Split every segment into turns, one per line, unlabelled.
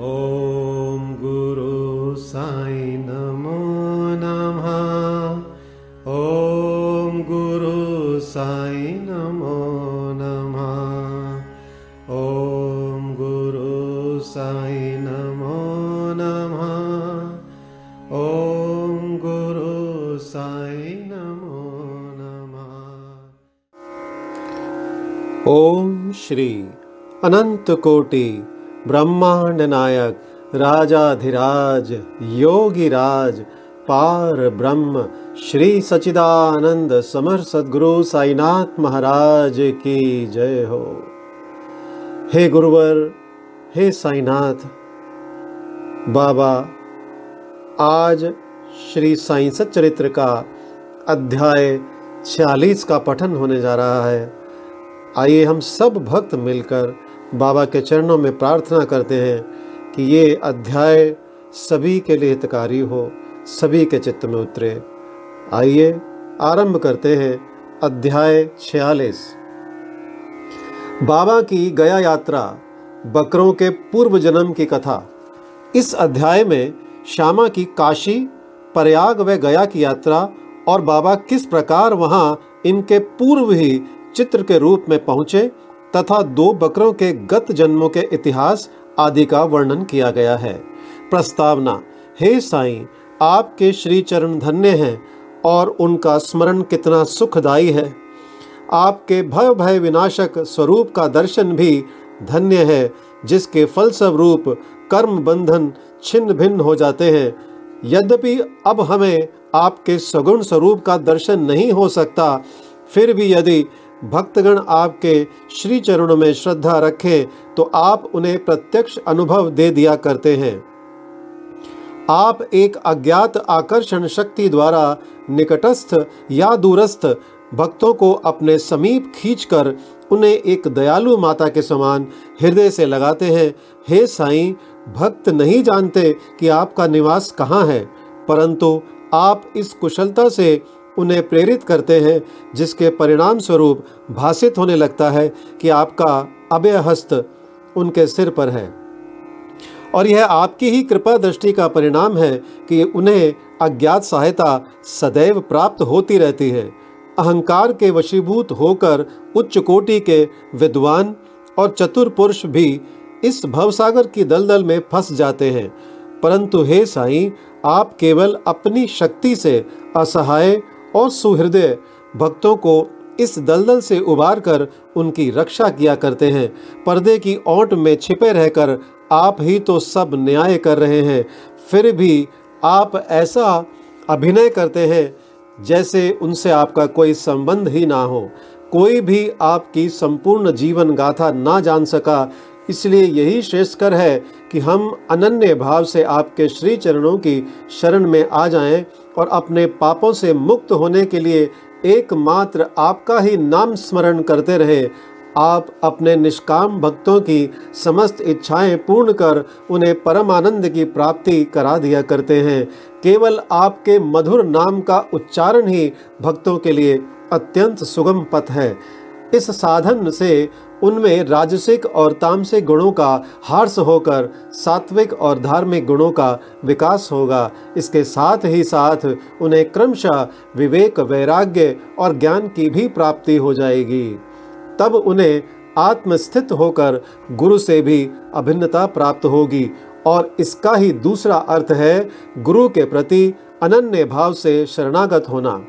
ॐ गुरु साई नमो नमः। ॐ गुरु साई नमो नमः। ॐ गुरु साई नमो नमः। ॐ गुरु साई नमो नमः। ओम श्री अनंत कोटि ब्रह्मांड नायक, राजाधिराज योगी राज पार ब्रह्म, श्री सचिदानंद समर सदगुरु साईनाथ महाराज की जय हो। हे गुरुवर, हे साईनाथ, बाबा, आज श्री साई सच्चरित्र का अध्याय छियालीस का पठन होने जा रहा है। आइए हम सब भक्त मिलकर बाबा के चरणों में प्रार्थना करते हैं कि ये अध्याय सभी के लिए हितकारी हो, सभी के चित्त में उतरे। आइए, आरंभ करते हैं अध्याय छियालीस। बाबा की गया यात्रा, बकरों के पूर्व जन्म की कथा। इस अध्याय में श्यामा की काशी, प्रयाग व गया की यात्रा और बाबा किस प्रकार वहाँ इनके पूर्व ही चित्र के रूप में पहुँचे तथा दो बकरों के गत जन्मों के इतिहास आदि का वर्णन किया गया है। प्रस्तावना, हे साईं, आपके श्री चरण धन्य हैं और उनका स्मरण कितना सुखदायी है। आपके भय भय विनाशक स्वरूप का दर्शन भी धन्य है, जिसके फलस्वरूप कर्म बंधन छिन्न भिन्न हो जाते हैं। यद्यपि अब हमें आपके सगुण स्वरूप का दर्शन नहीं हो सकता, फिर भी यदि भक्तगण आपके श्री चरणों में श्रद्धा रखें तो आप उन्हें प्रत्यक्ष अनुभव दे दिया करते हैं। आप एक अज्ञात आकर्षण शक्ति द्वारा निकटस्थ या दूरस्थ भक्तों को अपने समीप खींचकर उन्हें एक दयालु माता के समान हृदय से लगाते हैं। हे साईं, भक्त नहीं जानते कि आपका निवास कहाँ है, परंतु आप इस कुशलता से उन्हें प्रेरित करते हैं, जिसके परिणाम स्वरूप भाषित होने लगता है कि आपका अभय हस्त उनके सिर पर है। और यह आपकी ही कृपा दृष्टि का परिणाम है कि उन्हें अज्ञात सहायता सदैव प्राप्त होती रहती है। अहंकार के वशीभूत होकर उच्च कोटि के विद्वान और चतुर पुरुष भी इस भवसागर की दलदल में फंस जाते हैं। परंतु हे साईं, आप केवल अपनी शक्ति से असहाय और सुहृदय भक्तों को इस दलदल से उबार कर उनकी रक्षा किया करते हैं। पर्दे की ओट में छिपे रहकर आप ही तो सब न्याय कर रहे हैं। फिर भी आप ऐसा अभिनय करते हैं जैसे उनसे आपका कोई संबंध ही ना हो। कोई भी आपकी संपूर्ण जीवन गाथा ना जान सका इसलिए यही श्रेष्ठकर है कि हम अनन्य भाव से आपके श्री चरणों की शरण में आ जाएँ और अपने पापों से मुक्त होने के लिए एकमात्र आपका ही नाम स्मरण करते रहे। आप अपने निष्काम भक्तों की समस्त इच्छाएँ पूर्ण कर उन्हें परम आनंद की प्राप्ति करा दिया करते हैं। केवल आपके मधुर नाम का उच्चारण ही भक्तों के लिए अत्यंत सुगम पथ है। इस साधन से उनमें राजसिक और तामसिक गुणों का हार्स होकर सात्विक और धार्मिक गुणों का विकास होगा। इसके साथ ही साथ उन्हें क्रमशः विवेक, वैराग्य और ज्ञान की भी प्राप्ति हो जाएगी। तब उन्हें आत्मस्थित होकर गुरु से भी अभिन्नता प्राप्त होगी। और इसका ही दूसरा अर्थ है गुरु के प्रति अनन्य भाव से शरणागत होना।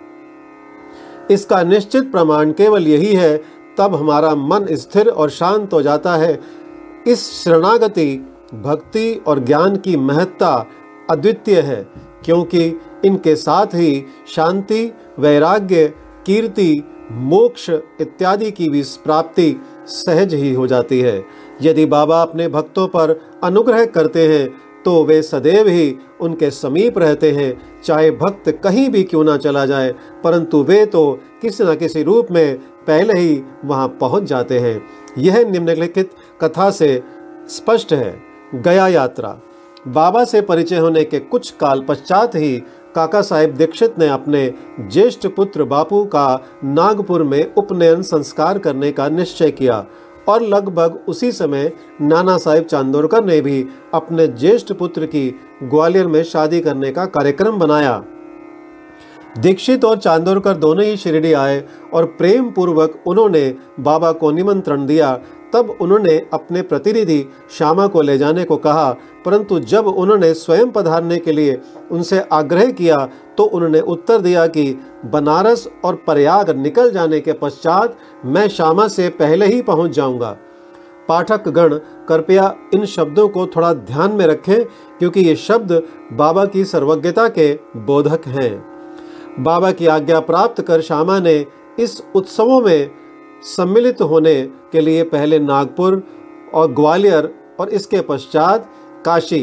इसका निश्चित प्रमाण केवल यही है तब हमारा मन स्थिर और शांत हो जाता है। इस शरणागति, भक्ति और ज्ञान की महत्ता अद्वितीय है, क्योंकि इनके साथ ही शांति, वैराग्य, कीर्ति, मोक्ष इत्यादि की भी प्राप्ति सहज ही हो जाती है। यदि बाबा अपने भक्तों पर अनुग्रह करते हैं तो वे सदैव ही उनके समीप रहते हैं। चाहे भक्त कहीं भी क्यों ना चला जाए, परंतु वे तो किसी न किसी रूप में पहले ही वहाँ पहुँच जाते हैं। यह निम्नलिखित कथा से स्पष्ट है। गया यात्रा। बाबा से परिचय होने के कुछ काल पश्चात ही काका साहेब दीक्षित ने अपने ज्येष्ठ पुत्र बापू का नागपुर में उपनयन संस्कार करने का निश्चय किया। और लगभग उसी समय नाना साहेब चांदोरकर ने भी अपने ज्येष्ठ पुत्र की ग्वालियर में शादी करने का कार्यक्रम बनाया। दीक्षित और चांदोरकर दोनों ही शिरडी आए और प्रेम पूर्वक उन्होंने बाबा को निमंत्रण दिया तब उन्होंने अपने प्रतिनिधि श्यामा को ले जाने को कहा, परंतु जब उन्होंने स्वयं पधारने के लिए उनसे आग्रह किया तो उन्होंने उत्तर दिया कि बनारस और प्रयाग निकल जाने के पश्चात मैं श्यामा से पहले ही पहुँच जाऊँगा। पाठक गण कृपया इन शब्दों को थोड़ा ध्यान में रखें, क्योंकि ये शब्द बाबा की सर्वज्ञता के बोधक हैं। बाबा की आज्ञा प्राप्त कर श्यामा ने इस उत्सवों में सम्मिलित होने के लिए पहले नागपुर और ग्वालियर और इसके पश्चात काशी,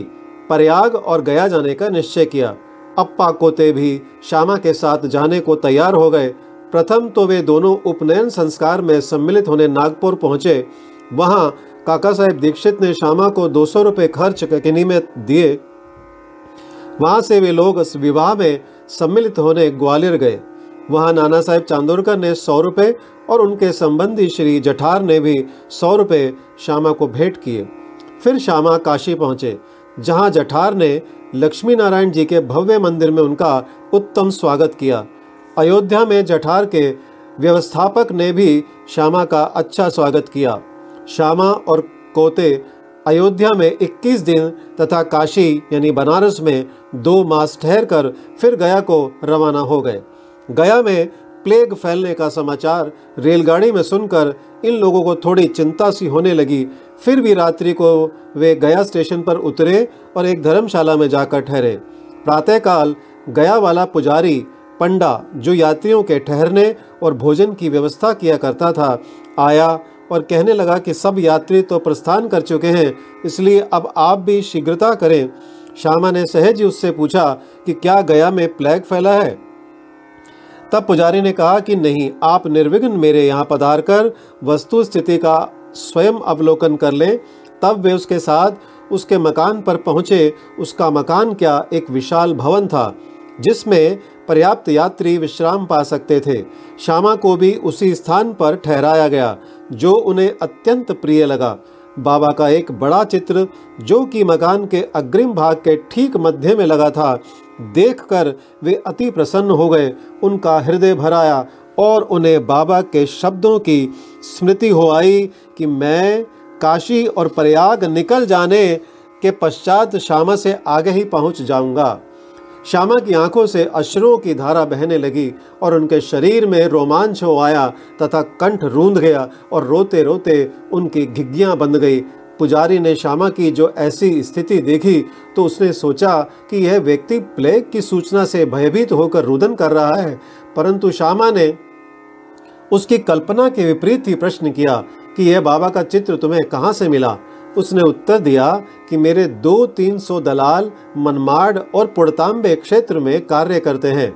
प्रयाग और गया जाने का निश्चय किया। अप्पा, कोते भी श्यामा के साथ जाने को तैयार हो गए। प्रथम तो वे दोनों उपनयन संस्कार में सम्मिलित होने नागपुर पहुँचे। वहाँ काका साहेब दीक्षित ने श्यामा को दो सौ रुपये खर्च किनी में दिए। वहाँ से वे लोग इस विवाह में सम्मिलित होने ग्वालियर गए। वहाँ नाना साहेब चांदोरकर ने सौ रुपये और उनके संबंधी श्री जठार ने भी सौ रुपये श्यामा को भेंट किए। फिर श्यामा काशी पहुँचे, जहाँ जठार ने लक्ष्मी नारायण जी के भव्य मंदिर में उनका उत्तम स्वागत किया। अयोध्या में जठार के व्यवस्थापक ने भी श्यामा का अच्छा स्वागत किया। श्यामा और कोते अयोध्या में 21 दिन तथा काशी यानी बनारस में दो मास ठहर कर फिर गया को रवाना हो गए। गया में प्लेग फैलने का समाचार रेलगाड़ी में सुनकर इन लोगों को थोड़ी चिंता सी होने लगी। फिर भी रात्रि को वे गया स्टेशन पर उतरे और एक धर्मशाला में जाकर ठहरे। प्रातःकाल गया वाला पुजारी पंडा, जो यात्रियों के ठहरने और भोजन की व्यवस्था किया करता था, आया और कहने लगा कि सब यात्री तो प्रस्थान कर चुके हैं, इसलिए अब आप भी शीघ्रता करें। श्यामा ने सहज ही उससे पूछा कि क्या गया में प्लेग फैला है? तब पुजारी ने कहा कि नहीं, आप निर्विघ्न मेरे यहाँ पधार कर वस्तु स्थिति का स्वयं अवलोकन कर लें। तब वे उसके साथ उसके मकान पर पहुँचे। उसका मकान क्या एक विशाल भवन था, जिसमें पर्याप्त यात्री विश्राम पा सकते थे। श्यामा को भी उसी स्थान पर ठहराया गया, जो उन्हें अत्यंत प्रिय लगा। बाबा का एक बड़ा चित्र, जो कि मकान के अग्रिम भाग के ठीक मध्य में लगा था, देखकर वे अति प्रसन्न हो गए। उनका हृदय भराया और उन्हें बाबा के शब्दों की स्मृति हो आई कि मैं काशी और प्रयाग निकल जाने के पश्चात श्यामा से आगे ही पहुँच जाऊँगा। श्यामा की आँखों से अश्रुओं की धारा बहने लगी और उनके शरीर में रोमांच हो आया तथा कंठ रूंध गया और रोते रोते उनकी घिग्गियाँ बंद गई। पुजारी ने श्यामा की जो ऐसी स्थिति देखी तो उसने सोचा कि यह व्यक्ति प्लेग की सूचना से भयभीत होकर रुदन कर रहा है, परंतु श्यामा ने उसकी कल्पना के विपरीत ही प्रश्न किया कि यह बाबा का चित्र तुम्हें कहाँ से मिला? उसने उत्तर दिया कि मेरे दो तीन सौ दलाल मनमाड़ और पुड़तांबे क्षेत्र में कार्य करते हैं,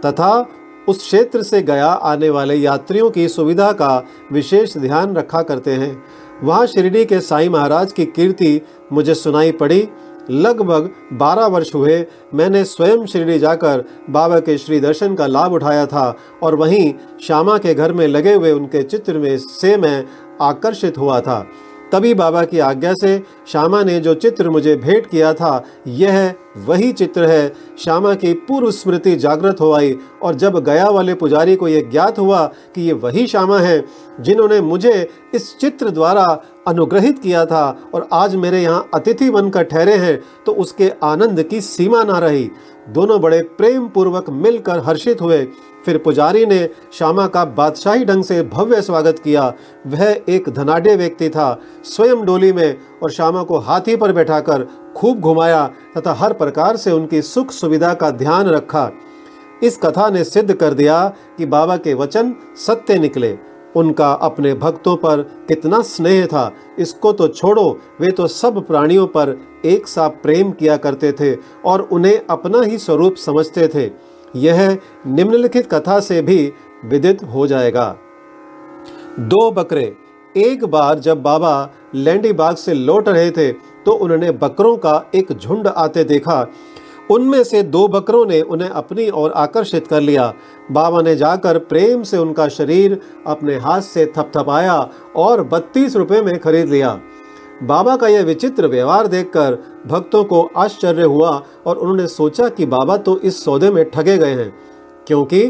तथा उस क्षेत्र से गया आने वाले यात्रियों की सुविधा का विशेष ध्यान रखा करते हैं। वहाँ शिरडी के साईं महाराज की कीर्ति मुझे सुनाई पड़ी। लगभग बारह वर्ष हुए मैंने स्वयं शिरडी जाकर बाबा के श्री दर्शन का लाभ उठाया था, और वहीं श्यामा के घर में लगे हुए उनके चित्र में से मैं आकर्षित हुआ था। तभी बाबा की आज्ञा से श्यामा ने जो चित्र मुझे भेंट किया था, यह वही चित्र है। श्यामा की पूर्व स्मृति जागृत हो आई और जब गया वाले पुजारी को यह ज्ञात हुआ कि ये वही श्यामा है, जिन्होंने मुझे इस चित्र द्वारा अनुग्रहित किया था और आज मेरे यहाँ अतिथि बनकर ठहरे हैं तो उसके आनंद की सीमा ना रही। दोनों बड़े प्रेम पूर्वक मिलकर हर्षित हुए। फिर पुजारी ने श्यामा का बादशाही ढंग से भव्य स्वागत किया। वह एक धनाढ़ व्यक्ति था, स्वयं डोली में और श्यामा को हाथी पर बैठाकर खूब घुमाया तथा हर प्रकार से उनकी सुख सुविधा का ध्यान रखा। इस कथा ने सिद्ध कर दिया कि बाबा के वचन सत्य निकले। उनका अपने भक्तों पर कितना स्नेह था। इसको तो छोड़ो, वे तो सब प्राणियों पर एक सा प्रेम किया करते थे और उन्हें अपना ही स्वरूप समझते थे। यह निम्नलिखित कथा से भी विदित हो जाएगा। दो बकरे। एक बार जब बाबा लैंडी बाग से लौट रहे थे तो उन्होंने बकरों का एक झुंड आते देखा। उनमें से दो बकरों ने उन्हें अपनी ओर आकर्षित कर लिया। बाबा ने जाकर प्रेम से उनका शरीर अपने हाथ से थपथपाया और बत्तीस रुपए में खरीद लिया। बाबा का यह विचित्र व्यवहार देखकर भक्तों को आश्चर्य हुआ और उन्होंने सोचा कि बाबा तो इस सौदे में ठगे गए हैं, क्योंकि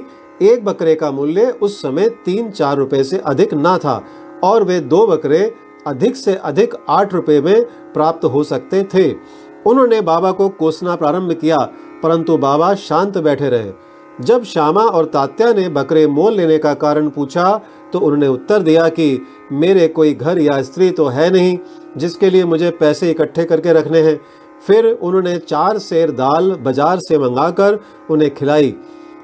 एक बकरे का मूल्य उस समय तीन चार रुपए से अधिक ना था और वे दो बकरे अधिक से अधिक आठ रुपए में प्राप्त हो सकते थे। उन्होंने बाबा को कोसना प्रारंभ किया, परंतु बाबा शांत बैठे रहे। जब श्यामा और तात्या ने बकरे मोल लेने का कारण पूछा तो उन्होंने उत्तर दिया कि, मेरे कोई घर या स्त्री तो है नहीं, जिसके लिए मुझे पैसे इकट्ठे करके रखने हैं। फिर उन्होंने चार सेर दाल बाज़ार से मंगाकर उन्हें खिलाई।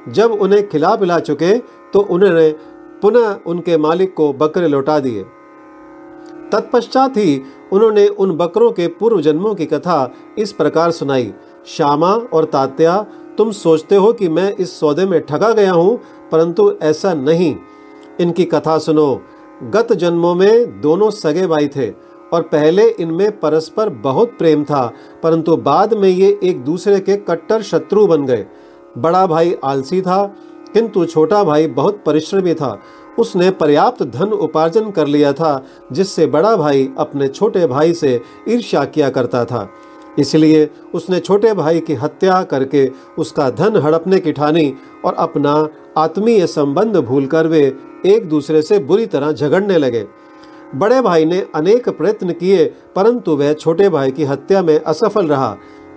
जब उन्हें खिला पिला चुके तो उन्होंने पुनः उनके मालिक को बकरे लौटा दिए। तत्पश्चात ही उन्होंने उन बकरों के पूर्व जन्मों की कथा इस प्रकार सुनाई। श्यामा और तात्या, तुम सोचते हो कि मैं इस सौदे में ठगा गया हूँ, परंतु ऐसा नहीं। इनकी कथा सुनो। गत जन्मों में दोनों सगे भाई थे, और पहले इनमें परस्पर बहुत प्रेम था, परंतु बाद में ये एक दूसरे के कट्टर शत्रु बन गए। बड़ा भाई आलसी था, किंतु छोटा भाई बहुत परिश्रमी था उसने पर्याप्त धन उपार्जन कर लिया था, जिससे बड़ा भाई अपने छोटे भाई से ईर्ष्या किया करता था। इसलिए उसने छोटे भाई की हत्या करके उसका धन हड़पने की ठानी और अपना आत्मीय संबंध भूलकर वे एक दूसरे से बुरी तरह झगड़ने लगे। बड़े भाई ने अनेक प्रयत्न किए, परंतु वह छोटे भाई की हत्या में असफल रहा।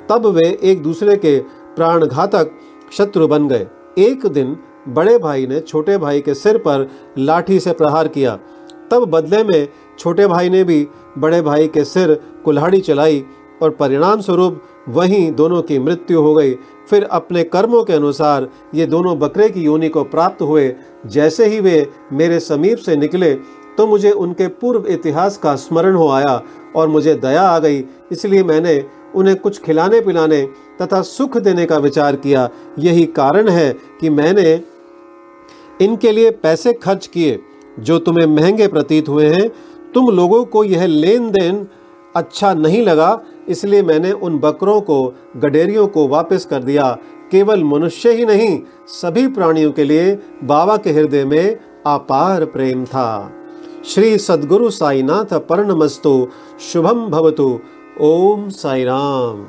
तब वे एक दूसरे के प्राणघातक शत्रु बन गए। एक दिन बड़े भाई ने छोटे भाई के सिर पर लाठी से प्रहार किया। तब बदले में छोटे भाई ने भी बड़े भाई के सिर कुल्हाड़ी चलाई और परिणाम स्वरूप वहीं दोनों की मृत्यु हो गई। फिर अपने कर्मों के अनुसार ये दोनों बकरे की योनि को प्राप्त हुए। जैसे ही वे मेरे समीप से निकले तो मुझे उनके पूर्व इतिहास का स्मरण हो आया और मुझे दया आ गई। इसलिए मैंने उन्हें कुछ खिलाने पिलाने तथा सुख देने का विचार किया। यही कारण है कि मैंने इनके लिए पैसे खर्च किए, जो तुम्हें महँगे प्रतीत हुए हैं। तुम लोगों को यह लेन देन अच्छा नहीं लगा, इसलिए मैंने उन बकरों को, गडेरियों को वापस कर दिया। केवल मनुष्य ही नहीं, सभी प्राणियों के लिए बाबा के हृदय में अपार प्रेम था। श्री सद्गुरु साईनाथ पर्णमस्तु शुभम भवतु। ओम साई राम